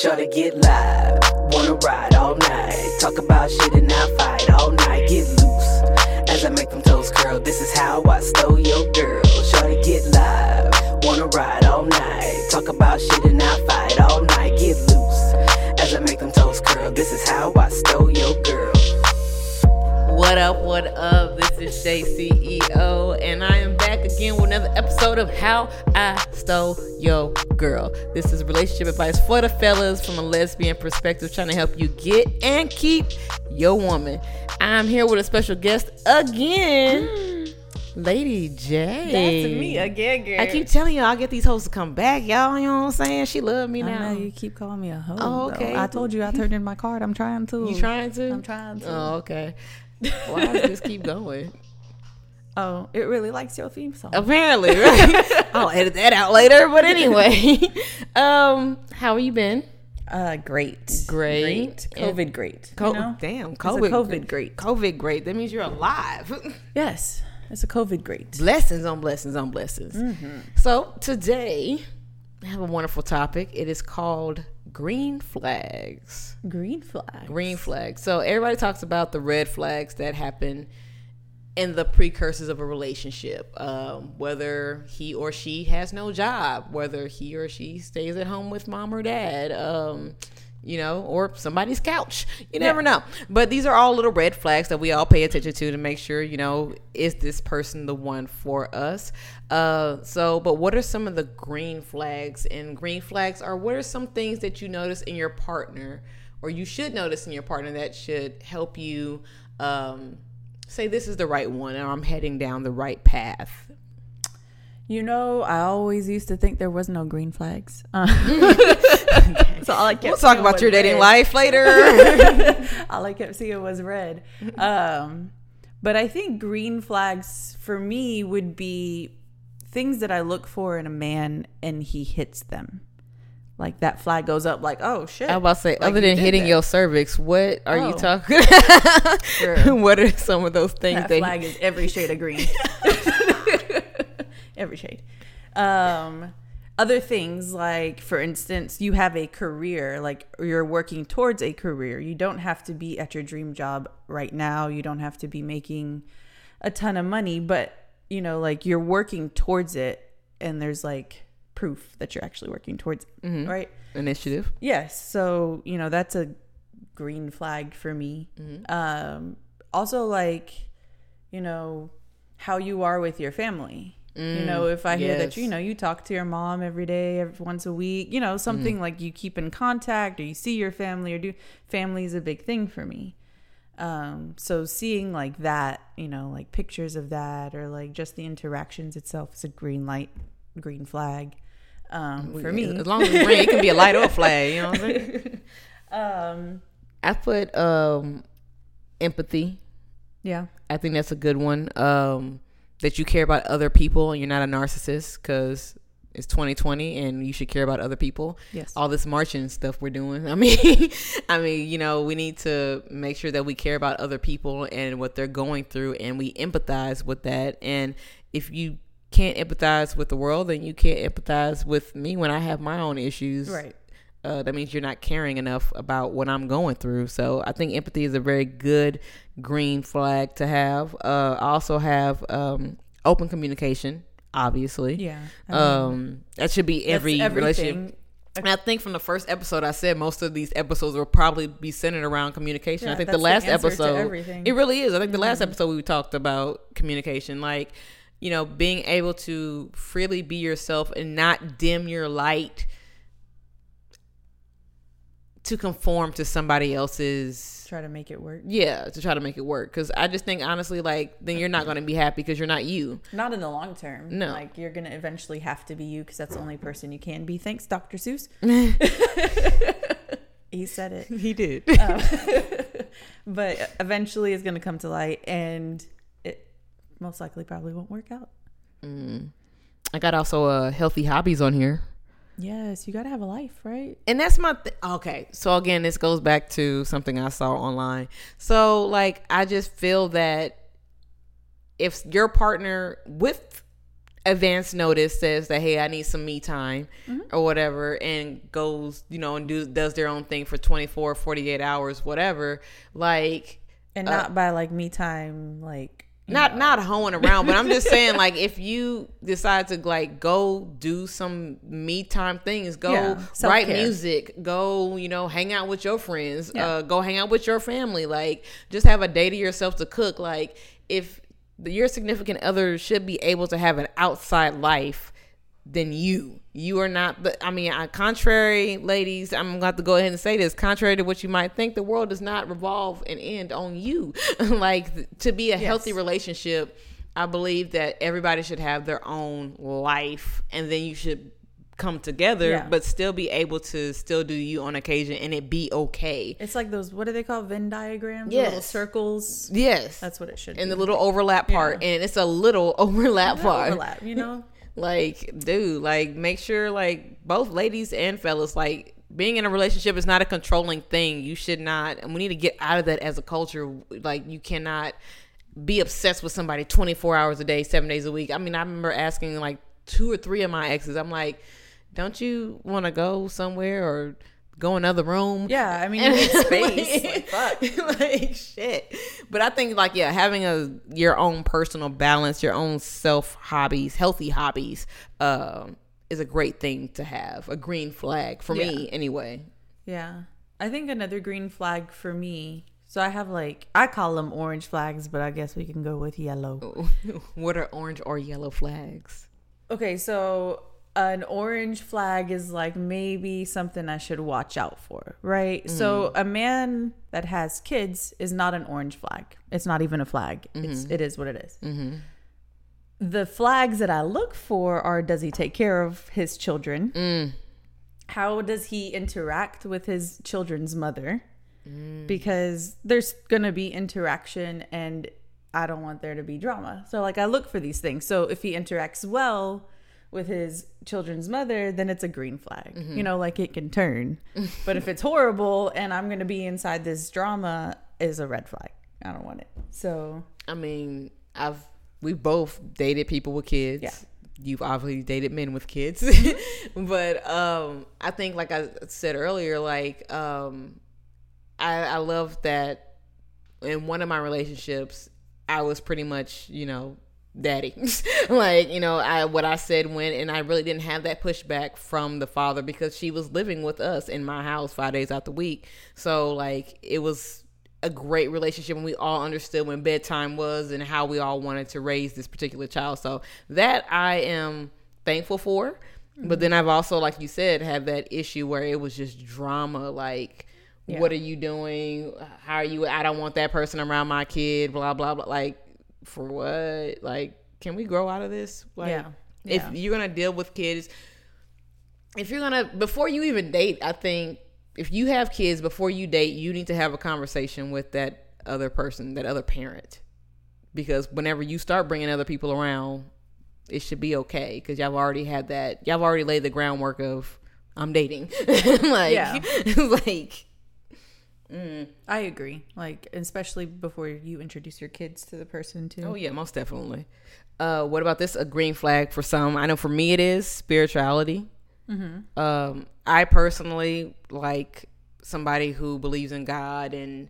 Shorty get live, wanna ride all night. Talk about shit and I fight all night. Get loose as I make them toes curl. This is how I stole your girl. Shorty get live, wanna ride all night. Talk about shit and I fight all night. Get loose as I make them toes curl. This is how I stole your girl. What up, what up? This is Shay CEO, and I am back again with another episode of How I Stole Your Girl. This is relationship advice for the fellas from a lesbian perspective, trying to help you get and keep your woman. I'm here with a special guest again, hmm. Lady J. That's me again, girl. I keep telling y'all, I'll get these hoes to come back, y'all. You know what I'm saying? She love me I now. know you keep calling me a hoe. Oh, though. okay. I told you I turned in my card. I'm trying to. You trying to? I'm trying to. Oh, okay. Why does this keep going? Oh, it really likes your theme song. Apparently, right? I'll edit that out later. But anyway, um, how have you been? Uh, great. Great. Great. COVID great. Co- you know? Damn, It's a COVID, COVID great. COVID great. That means you're alive. Yes, it's a COVID great. blessings on blessings on blessings. Mm-hmm. So today, I have a wonderful topic. It is called green flags. Green flag. Green flags. So everybody talks about the red flags that happen in the precursors of a relationship, um, whether he or she has no job, whether he or she stays at home with mom or dad, um, you know, or somebody's couch. You never know. But these are all little red flags that we all pay attention to to make sure, you know, is this person the one for us? Uh, so, but what are some of the green flags? And green flags are what are some things that you notice in your partner, or you should notice in your partner that should help you? Um, say this is the right one or I'm heading down the right path. You know, I always used to think there was no green flags. Uh, so all I kept We'll talk about your dating red. life later. all I kept seeing was red. Um, but I think green flags for me would be things that I look for in a man and he hits them. Like that flag goes up, like, oh shit. I was about to say, Like, other than hitting that. your cervix, what are you Oh. talking? Girl. what are some of those things that that? flag is every shade of green. Every shade. Um, other things like, for instance, you have a career, like you're working towards a career. You don't have to be at your dream job right now. You don't have to be making a ton of money, but you know, like you're working towards it, and there's like proof that you're actually working towards it, right? initiative. Yes. So, you know, that's a green flag for me. Um, also, like, you know, how you are with your family. You know, if I hear that, you know, you talk to your mom every day, every, once a week, you know, something like you keep in contact or you see your family or do family is a big thing for me. Um, so seeing like that, you know, like pictures of that or like just the interactions itself is a green light, green flag. Um, for me, as long as it's green, it can be a light or a flag. You know what I'm saying? um, I put um, empathy. yeah. I think that's a good one. Um, that you care about other people and you're not a narcissist because it's 2020 and you should care about other people. Yes. All this marching stuff we're doing. I mean, I mean, you know, we need to make sure that we care about other people and what they're going through and we empathize with that. And if you can't empathize with the world, then you can't empathize with me when I have my own issues Right. Uh, that means you're not caring enough about what I'm going through. So I think empathy is a very good green flag to have. Uh, I also have um, open communication, obviously. Yeah. I mean, Um, that should be every relationship. And I think from the first episode, I said most of these episodes will probably be centered around communication. I think the the last to episode, everything. Mm-hmm. it really is. I think the last episode we talked about communication, like you know, being able to freely be yourself and not dim your light to conform to somebody else's Try to make it work. yeah to try to make it work because i just think honestly like then you're not going to be happy because you're not you Not in the long term. No. Like you're gonna eventually have to be you because that's the only person you can be. Thanks, Dr. Seuss. he said it. he did Um, but eventually it's gonna come to light, and it most likely probably won't work out. i got also uh healthy hobbies on here Yes, you gotta have a life, right? and that's my th- okay so again this goes back to something i saw online so like i just feel that if your partner with advance notice says that hey i need some me time Mm-hmm. or whatever and goes you know and do does their own thing for 24 48 hours whatever like and not by like me time, like not not hoeing around but i'm just saying like if you decide to like go do some me time things go Yeah, write music go you know hang out with your friends Yeah. uh go hang out with your family like just have a day to yourself to cook like if your significant other should be able to have an outside life than you you are not but i mean I, contrary ladies i'm going to have to go ahead and say this contrary to what you might think the world does not revolve and end on you like th- to be a healthy relationship i believe that everybody should have their own life and then you should come together Yeah. but still be able to still do you on occasion and it be okay It's like those what do they call Venn diagrams? Little circles. yes That's what it should be. and be. the little overlap part Yeah. and it's a little overlap part overlap, you know? like dude like make sure like both ladies and fellas like being in a relationship is not a controlling thing. You should not and we need to get out of that as a culture. Like you cannot be obsessed with somebody 24 hours a day seven days a week. I mean i remember asking like two or three of my exes i'm like don't you want to go somewhere or go another room Yeah, I mean you need space. like, like, fuck. like shit. But I think like yeah, having a your own personal balance, your own self hobbies, healthy hobbies, um, is a great thing to have. A green flag for me anyway. Yeah. I think another green flag for me. So I have like I call them orange flags, but I guess we can go with yellow. what are orange or yellow flags? Okay, so an orange flag is like maybe something I should watch out for, right? So mm. a man that has kids is not an orange flag. It's not even a flag. It's mm-hmm. it is what it is. Mm-hmm. The flags that I look for are does he take care of his children? Mm. How does he interact with his children's mother? Mm. Because there's gonna be interaction and I don't want there to be drama. So like I look for these things. So if he interacts well with his children's mother, then it's a green flag. You know, like it can turn. but if it's horrible and I'm going to be inside this drama is a red flag. I don't want it. So, I mean, I've we've both dated people with kids. Yeah. You've obviously dated men with kids. but um I think like I said earlier, like um I I love that in one of my relationships I was pretty much, you know, daddy. like, you know, I what I said went and I really didn't have that pushback from the father because she was living with us in my house 5 days out the week. So like it was a great relationship and we all understood when bedtime was and how we all wanted to raise this particular child. So that I am thankful for. But mm-hmm. then I've also, like you said, had that issue where it was just drama. Like, what are you doing? How are you? I don't want that person around my kid. Blah blah blah. Like, for what? Like, can we grow out of this? Like, Yeah. if Yeah. you're gonna deal with kids, if you're gonna before you even date, I think if you have kids before you date, you need to have a conversation with that other person, that other parent, because whenever you start bringing other people around, it should be okay because y'all already had that. Y'all already laid the groundwork of I'm dating. like, Yeah. like I agree. Like, especially before you introduce your kids to the person, too. Oh yeah, most definitely. Uh, what about this? A green flag for some. I know for me it is spirituality. Um, I personally like somebody who believes in God and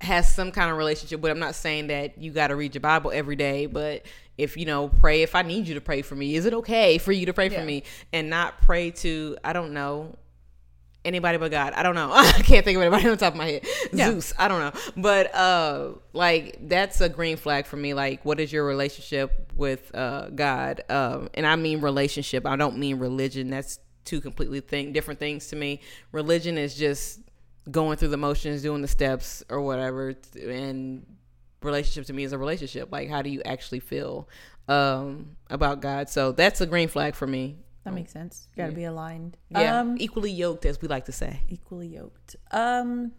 has some kind of relationship. But I'm not saying that you got to read your Bible every day. But if you know, pray. If I need you to pray for me, is it okay for you to pray for me and not pray to? I don't know anybody but God. I don't know. I can't think of anybody on the top of my head. Yeah. Zeus. I don't know. But uh like that's a green flag for me. Like what is your relationship with uh God? Um and I mean relationship. I don't mean religion. That's two completely thing different things to me. Religion is just going through the motions, doing the steps or whatever and relationship to me is a relationship. Like how do you actually feel um about God? So that's a green flag for me. That makes sense. You got to be aligned. Yeah. Um, equally yoked as we like to say. equally yoked. Um,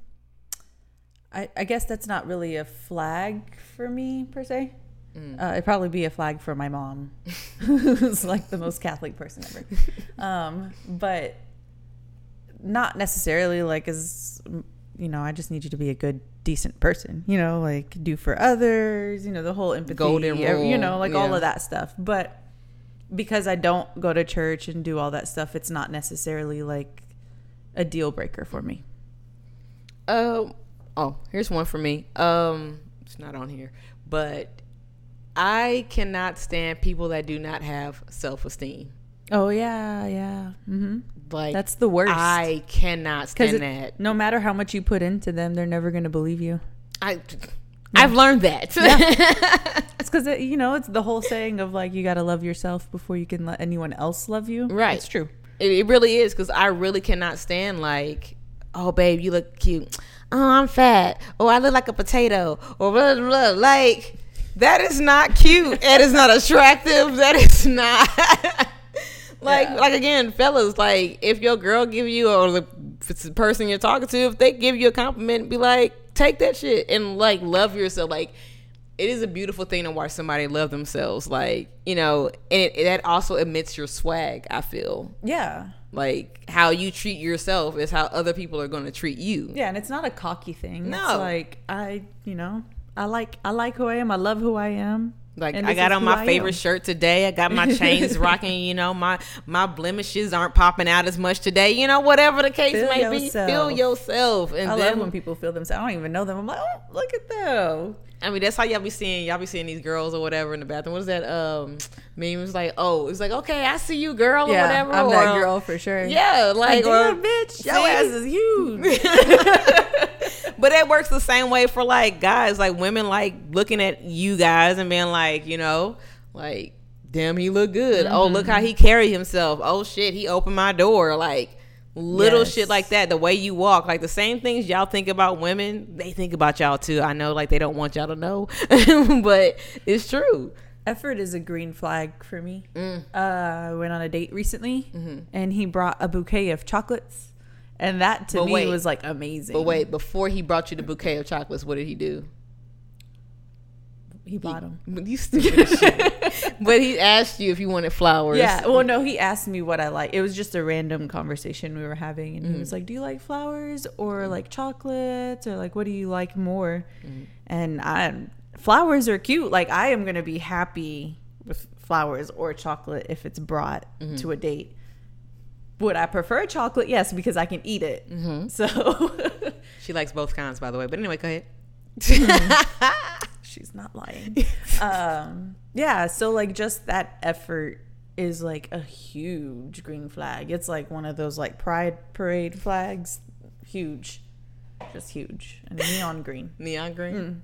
I, I guess that's not really a flag for me per se. Uh, it'd probably be a flag for my mom, who's like the most Catholic person ever. Um, but not necessarily like as you know. I just need you to be a good, decent person. You know, like do for others. You know, the whole empathy. Golden You know, like all of that stuff. But because I don't go to church and do all that stuff, it's not necessarily like a deal breaker for me. Um. Oh, here's one for me. Um, it's not on here, but I cannot stand people that do not have self esteem. Oh yeah, yeah. Mm-hmm. Like That's the worst. I cannot stand that. no matter how much you put into them, they're never going to believe you. I I've learned that. It's because you know it's the whole saying of like you got to love yourself before you can let anyone else love you. Right. It's true. It, it really is because I really cannot stand like, oh babe, you look cute. Oh, I'm fat. Oh, I look like a potato. Or blah blah. blah. Like that is not cute. that is not attractive. That is not. like Yeah. like again, fellas. Like if your girl give you or the person you're talking to, if they give you a compliment, be like, take that shit and like love yourself. Like it is a beautiful thing to watch somebody love themselves. Like you know, and it, that also emits your swag. I feel Yeah. like how you treat yourself is how other people are going to treat you. Yeah, and it's not a cocky thing. No. It's like I, you know, I like I like who I am. I love who I am. Like I got on my I favorite am. shirt today. I got my chains rocking. You know, my my blemishes aren't popping out as much today. You know, whatever the case Feel may be, feel yourself. And I then, love when people feel themselves. I don't even know them. I'm like, oh, look at them. I mean, that's how y'all be seeing y'all be seeing these girls or whatever in the bathroom. What is that um meme? It's like, oh, it's like, okay, I see you, girl, or whatever. I'm that or- girl for sure. Yeah, like, Like, or, bitch, your ass is huge. but it works the same way for like guys. Like women like looking at you guys and being like, you know, like, damn, he look good. Oh, look how he carry himself. Oh shit, he opened my door. Like little Yes. shit like that. The way you walk, like the same things y'all think about women, they think about y'all too. I know, like they don't want y'all to know, but it's true. Effort is a green flag for me. Mm. Uh, I went on a date recently, Mm-hmm. and he brought a bouquet of chocolates, and that to But me wait. was like amazing. But wait, before he brought you the bouquet of chocolates, what did he do? he bought them. You stupid shit. But he asked you if you wanted flowers. Yeah. Well, no, he asked me what I like. It was just a random conversation we were having, and he Mm-hmm. was like, "Do you like flowers or like chocolates or like what do you like more?" Mm-hmm. And I, flowers are cute. Like I am gonna be happy with flowers or chocolate if it's brought Mm-hmm. to a date. Would I prefer chocolate? Yes, because I can eat it. Mm-hmm. So She likes both kinds, by the way. But anyway, go ahead. she's not lying. um, yeah. So like just that effort is like a huge green flag. It's like one of those like pride parade flags. Huge. Just huge. And neon green. Neon green.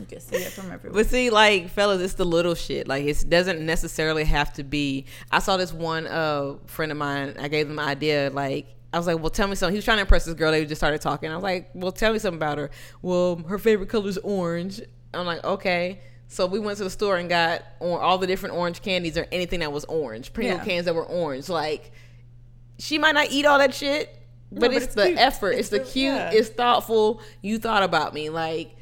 You can see it from everywhere. But see, like fellas, it's the little shit. Like it doesn't necessarily have to be. I saw this one uh friend of mine. I gave them an idea. Like I was like, well, tell me something. He was trying to impress this girl. They just started talking. I was like, well, tell me something about her. Well, her favorite color is orange. I'm like, okay. So we went to the store and got or all the different orange candies or anything that was orange, Pringle Yeah. cans that were orange. Like she might not eat all that shit, but, but it's, it's the cute. effort. It's, It's the the- cute. yeah. It's thoughtful. You thought about me, like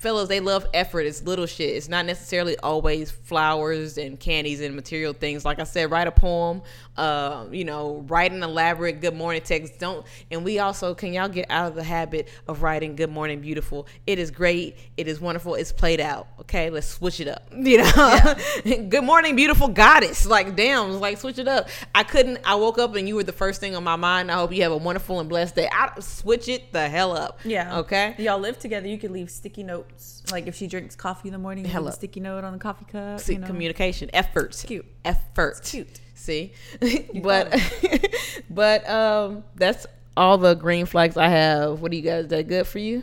fellas. They love effort. It's little shit. It's not necessarily always flowers and candies and material things. Like I said, write a poem. Uh, you know, write an elaborate good morning text. Don't. And we also can y'all get out of the habit of writing good morning beautiful. It is great. It is wonderful. It's played out. Okay, let's switch it up. You know, good morning beautiful goddess. Like damn, like switch it up. I couldn't. I woke up and you were the first thing on my mind. I hope you have a wonderful and blessed day. I switch it the hell up. Yeah. Okay. Y'all live together. You could leave sticky notes. Like if she drinks coffee in the morning, leave Hello. a sticky note on the coffee cup. See, you know? communication, effort, cute. effort, It's cute. See, but but um, that's all the green flags I have. What do you guys? That good for you?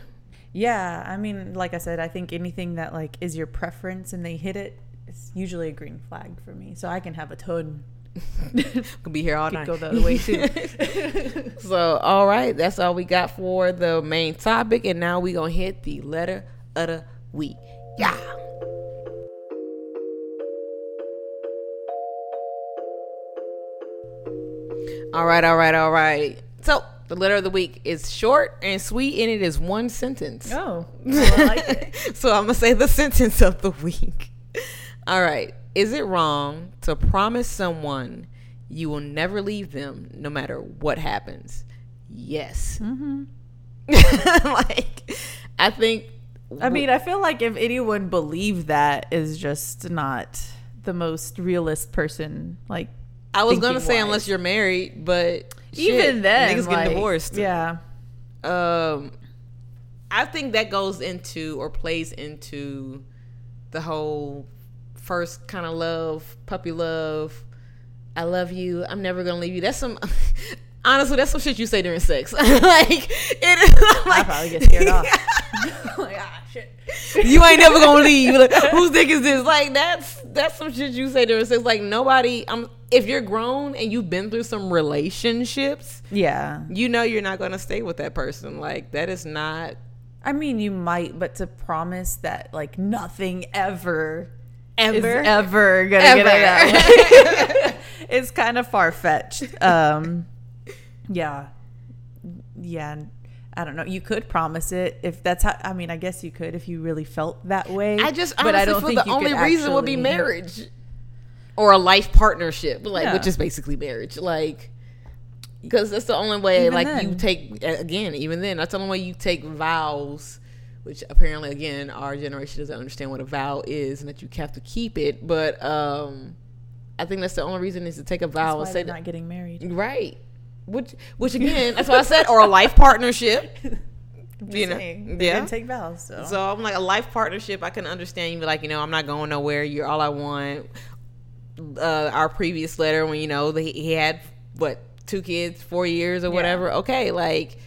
Yeah, I mean, like I said, I think anything that like is your preference and they hit it, it's usually a green flag for me. So I can have a ton. Could be here all night. go the other way too. So, all right, that's all we got for the main topic, and now we gonna hit the letter of the week. Yeah. All right, all right, all right. So the letter of the week is short and sweet, and it is one sentence. oh, well, I like so I'm gonna say the sentence of the week. All right. Is it wrong to promise someone you will never leave them no matter what happens? Yes. Mm-hmm. like, I think. I mean, I feel like if anyone believed that is just not the most realist person. Like I was gonna say wise. unless you're married, but even shit, then, niggas like, getting divorced. Yeah, Um, I think that goes into or plays into the whole first kind of love, puppy love. I love you. I'm never gonna leave you. That's some. Honestly, that's some shit you say during sex. like it is. I Like, probably get scared off. like, ah, shit. you ain't never gonna leave. Like, whose dick is this? Like that's that's some shit you say during sex. Like nobody. I'm. If you're grown and you've been through some relationships, Yeah, you know you're not gonna stay with that person. Like that is not. I mean, you might, but to promise that like nothing ever Ever? is ever gonna Ever. get out that it's kind of far fetched. Um, yeah, yeah. I don't know. You could promise it if that's how. I mean, I guess you could if you really felt that way. I just but I don't feel think the only reason would be marriage or a life partnership, like Yeah. which is basically marriage, like because that's the only way. Even like you take again, even then, that's the only way you take vows. Which apparently, again, our generation doesn't understand what a vow is, and that you have to keep it. But um, I think that's the only reason is to take a vow and say not getting married. right. Which, which again, that's what I said, or a life partnership. you know, Saying, yeah. didn't take vows. So. So I'm like a life partnership. I can understand you be like, you know, I'm not going nowhere. You're all I want. Uh, our previous letter when you know the, he had what two kids, four years or whatever. Okay, like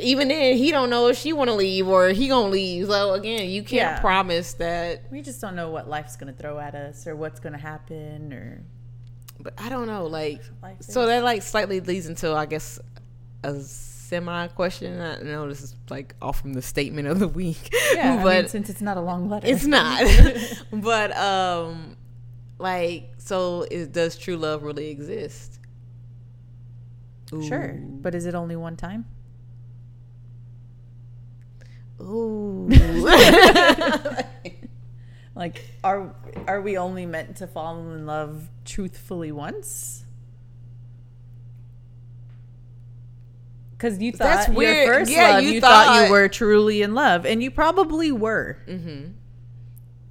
even then he don't know if she want to leave or he gonna leave. So again, you can't Yeah. promise that. we just don't know what life's gonna throw at us or what's gonna happen or But I don't know, like so that like slightly leads into I guess a semi question. I know this is like off from the statement of the week, yeah. but I mean, since it's not a long letter, It's not. but um like so is, does true love really exist? sure. But is it only one time? Ooh. Like, are are we only meant to fall in love truthfully once? Because you thought That's weird. your first Yeah, love, you you, thought, thought- you were truly in love, and you probably were. hmm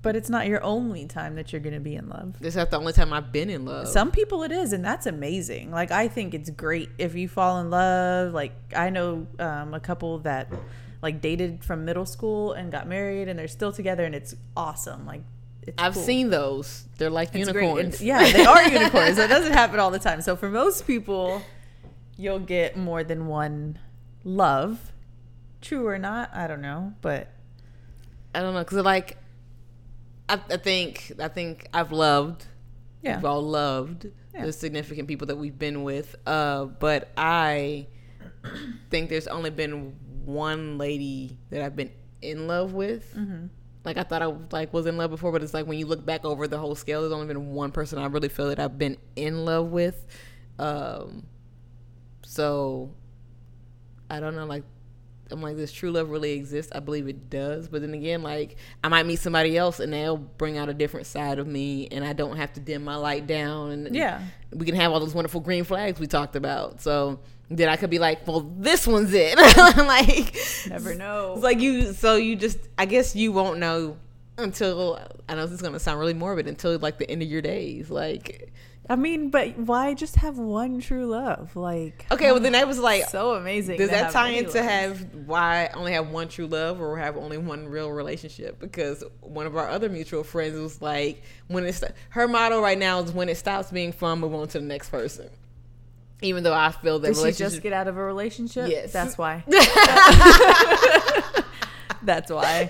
But it's not your only time that you're going to be in love. This is the only time I've been in love. Some people it is, and that's amazing. Like I think it's great if you fall in love. Like I know um, a couple that like dated from middle school and got married, and they're still together, and it's awesome. Like it's I've cool. seen those. They're like It's unicorns. Yeah, they are unicorns. That doesn't happen all the time. So for most people, you'll get more than one love. True or not, I don't know, but I don't know because like I, I think I think I've loved. yeah, We've all loved Yeah. the significant people that we've been with. Uh, but I think there's only been one lady that I've been in love with. Mm-hmm. Like I thought I like was in love before, but it's like when you look back over the whole scale, there's only been one person I really feel that I've been in love with. Um, so I don't know, like I'm like, does true love really exist? I believe it does. But then again, like I might meet somebody else and they'll bring out a different side of me and I don't have to dim my light down and yeah, we can have all those wonderful green flags we talked about. So then I could be like, well, this one's it. like never know. it's like you so you just I guess you won't know until I know this is gonna sound really morbid until like the end of your days. Like I mean, but why just have one true love? Like, okay, well then that was like so amazing. Does that tie into have why I only have one true love or have only one real relationship? Because one of our other mutual friends was like, when it's her motto right now is when it stops being fun, move on to the next person. Even though I feel that Did she just get out of a relationship? Yes. That's why. That's why.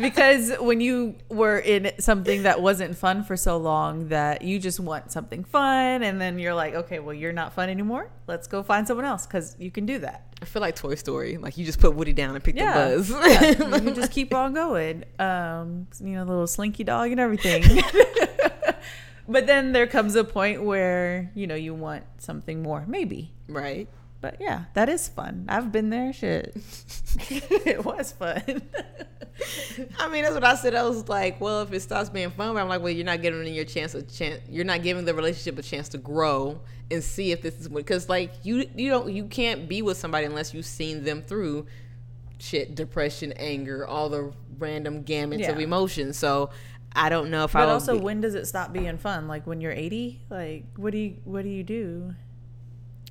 Because when you were in something that wasn't fun for so long that you just want something fun and then you're like, okay, well, you're not fun anymore. Let's go find someone else because you can do that. I feel like Toy Story. Like you just put Woody down and pick Yeah. the buzz. Yeah, you can just keep on going. Um, you know, little slinky dog and everything. But then there comes a point where, you know, you want something more, maybe. right. But yeah, that is fun. I've been there. Shit. it was fun. I mean, that's what I said. I was like, well, if it stops being fun, I'm like, well, you're not giving your chance a chance. You're not giving the relationship a chance to grow and see if this is what. Because like you, you don't, you can't be with somebody unless you've seen them through shit, depression, anger, all the random gamuts of emotions. So I don't know if I But also, be- when does it stop being fun? Like when you're 80? Like what do you what do you do?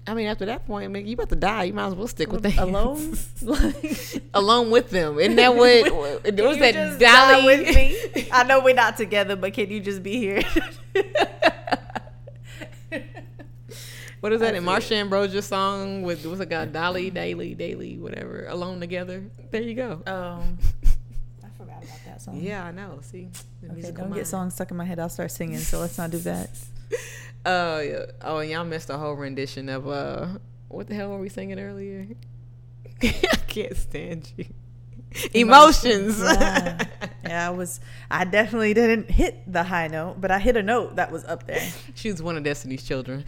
I mean, after that point, man, you about to die. You might as well stick with them Alone? alone with them. Isn't that what? what Can was you that just Dolly die with me? I know we're not together, but can you just be here? What is that? I In see Marsha Ambrosius song with what's it called? Dolly, Daily, Daily, whatever. Alone together. There you go. Oh, I forgot about that song. Yeah, I know. See, the okay, don't mind. get songs stuck in my head. I'll start singing. So let's not do that. Oh yeah. Oh, and y'all missed a whole rendition of uh, what the hell were we singing earlier? I can't stand you. Emotions. Yeah. yeah, I was. I definitely didn't hit the high note, but I hit a note that was up there. she was one of Destiny's children.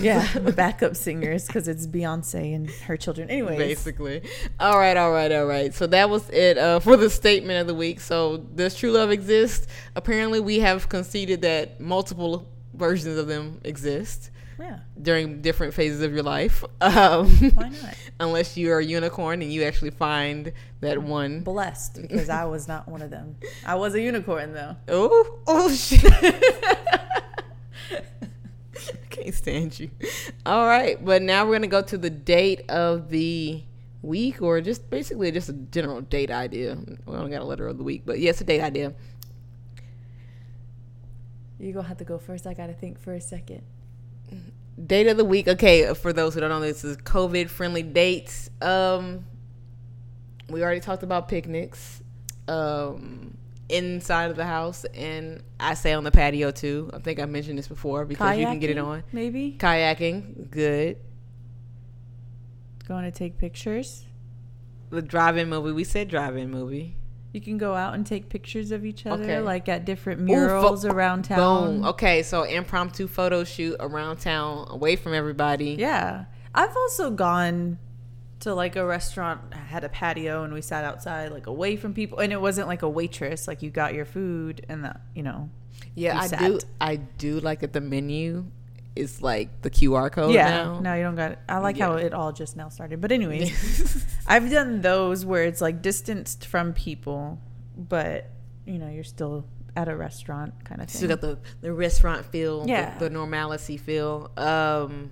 Yeah, the backup singers because it's Beyonce and her children. Anyway, Basically. All right, all right, all right. So that was it uh, for the statement of the week. So does true love exist? Apparently, we have conceded that multiple versions of them exist yeah, during different phases of your life. Um, why not? Unless you are a unicorn and you actually find that one. Blessed because I was not one of them. I was a unicorn though. Oh, oh shit. Can't stand you. All right, but now we're gonna go to the date of the week, or just basically just a general date idea. We only got a letter of the week, but yes, a date idea. You're gonna have to go first. I gotta think for a second. Date of the week. Okay, for those who don't know, this is COVID friendly dates. Um, we already talked about picnics. Um, inside of the house, and I say on the patio too. I think I mentioned this before because you can get it on. Maybe Kayaking, good. going to take pictures. The drive-in movie. We said drive-in movie. You can go out and take pictures of each other, Okay. like at different Ooh, murals fo- around town. Boom. Okay, so impromptu photo shoot around town, away from everybody. Yeah. I've also gone to like a restaurant, had a patio, and we sat outside, like away from people. And it wasn't like a waitress, like you got your food and the, you know. Yeah, You I sat. do. I do like at the menu is like the QR code yeah. now. No, you don't got it. I like how it all just now started. But, anyways, I've done those where it's like distanced from people, but, you know, you're still at a restaurant kind of thing. Still thing. got the the restaurant feel, Yeah. the, the normalcy feel. Um.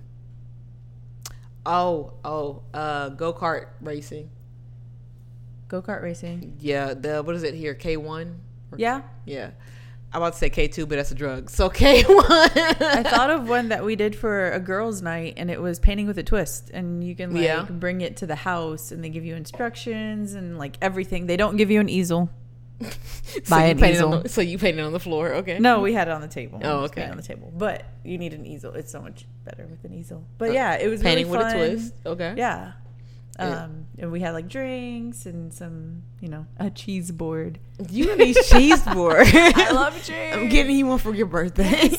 Oh, oh, uh, go kart racing. Go kart racing. Yeah, the what is it here? K one. Yeah. Yeah, I'm about to say K two, but that's a drug. So K one. I thought of one that we did for a girls' night, and it was painting with a twist. And you can like Yeah. bring it to the house, and they give you instructions and like everything. They don't give you an easel. so Buy you an easel. The, so you painted on the floor. Okay. No, we had it on the table. Oh, okay. on the table, but you need an easel. It's so much better with an easel. But yeah, it was Uh, Painting really with a twist. Okay. Yeah. Um, and we had like drinks and some, you know, a cheese board. You and these cheese board. I love drinks. I'm getting you one for your birthday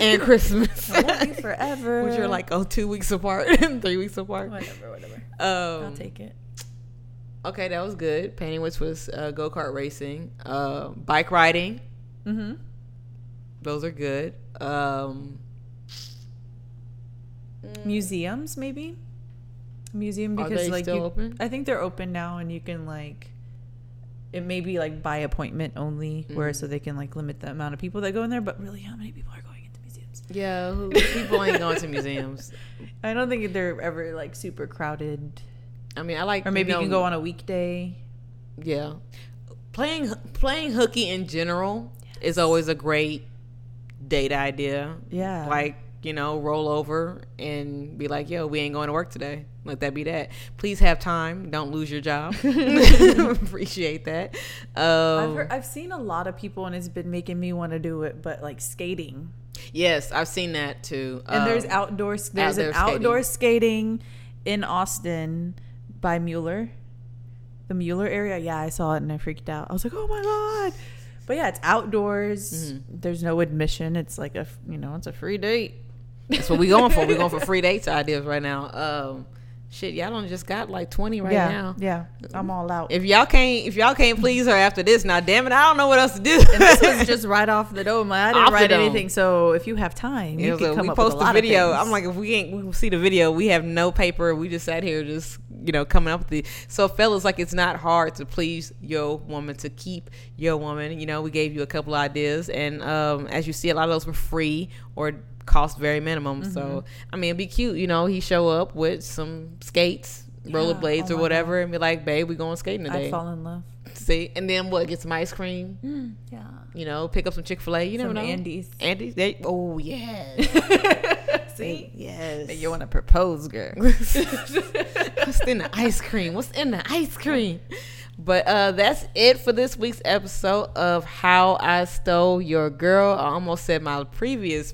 and Christmas. I love you forever. Which are like oh two weeks apart, three weeks apart. whatever, whatever. Um, I'll take it. Okay, that was good. Painting which was uh, go kart racing, uh, bike riding. Mm-hmm. Those are good. Um, Museums, maybe. Museum Are because they like still you, open? I think they're open now, and you can like. It may be like by appointment only, where Mm. so they can like limit the amount of people that go in there. But really, how many people are going into museums? yeah, who, people ain't going to museums. I don't think they're ever like super crowded. I mean, I like Or maybe you, know, can go on a weekday. Yeah, playing playing hooky in general is always a great date idea. Yeah. like you know, roll over and be like, "Yo, we ain't going to work today." Let that be that. Please have time. Don't lose your job. Appreciate that. Um, I've heard, I've seen a lot of people, and it's been making me want to do it. But like skating, yes, I've seen that too. and there's Um, outdoors. There's an outdoor skating. outdoor skating in Austin by Mueller, the Mueller area. Yeah, I saw it and I freaked out. I was like, oh my god! But yeah, it's outdoors. Mm-hmm. There's no admission. It's like a f- you know, it's a free date. That's what we going for. We're going for free dates ideas right now. Um, shit, y'all don't just got like twenty right yeah, now. yeah. I'm all out. If y'all can't, if y'all can't please her after this, now damn it, I don't know what else to do. and this was just right off the dome. I didn't Off write anything. So if you have time, Yeah, you so can come we up post with a the lot video. Of things. I'm like, if we ain't, we see the video. We have no paper. We just sat here, just you know, coming up with the. So, fellas, like it's not hard to please your woman to keep your woman. You know, we gave you a couple ideas, and um, as you see, a lot of those were free or cost very minimum. Mm-hmm. So, I mean, it'd be cute. You know, he show up with some skates, rollerblades, yeah, oh or whatever, God. and be like, "Babe, we going skating today." I'd fall in love. See, and then what? Get some ice cream. Mm, yeah. You know, pick up some Chick Fil A. You some never know. Andes. Andes. They, oh yes. See, yes. You want to propose, girl? What's in the ice cream? What's in the ice cream? But uh, that's it for this week's episode of How I Stole Your Girl. I almost said my previous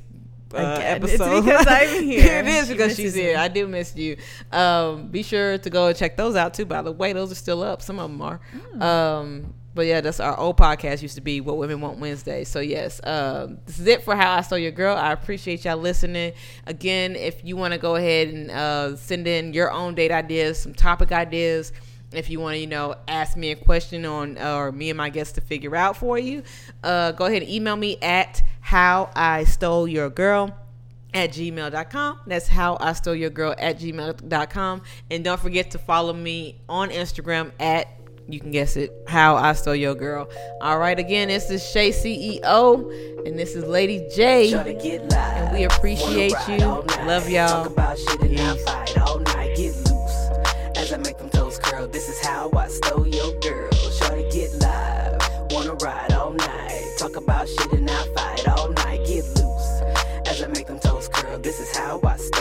uh, episode. It's because I'm here. it is because she's here. Me. I do miss you. Um, be sure to go and check those out too. By the way, those are still up. Some of them are. Mm. Um, but yeah, that's our old podcast used to be What Women Want Wednesday. So yes, um, this is it for How I Stole Your Girl. I appreciate y'all listening. Again, if you want to go ahead and uh, send in your own date ideas, some topic ideas if you want to, you know, ask me a question on, or me and my guests to figure out for you, uh, go ahead and email me at how I stole your girl at gmail.com. That's how I stole your girl at gmail.com. And don't forget to follow me on Instagram at you can guess it, how I stole your girl. All right, again, this is Shay CEO, and this is Lady J. And we appreciate you. Love y'all. as i make them toes curl This is how I stole your girl. Shorty get live. Wanna ride all night. Talk about shit and I fight make them toes curl. This is how I stay.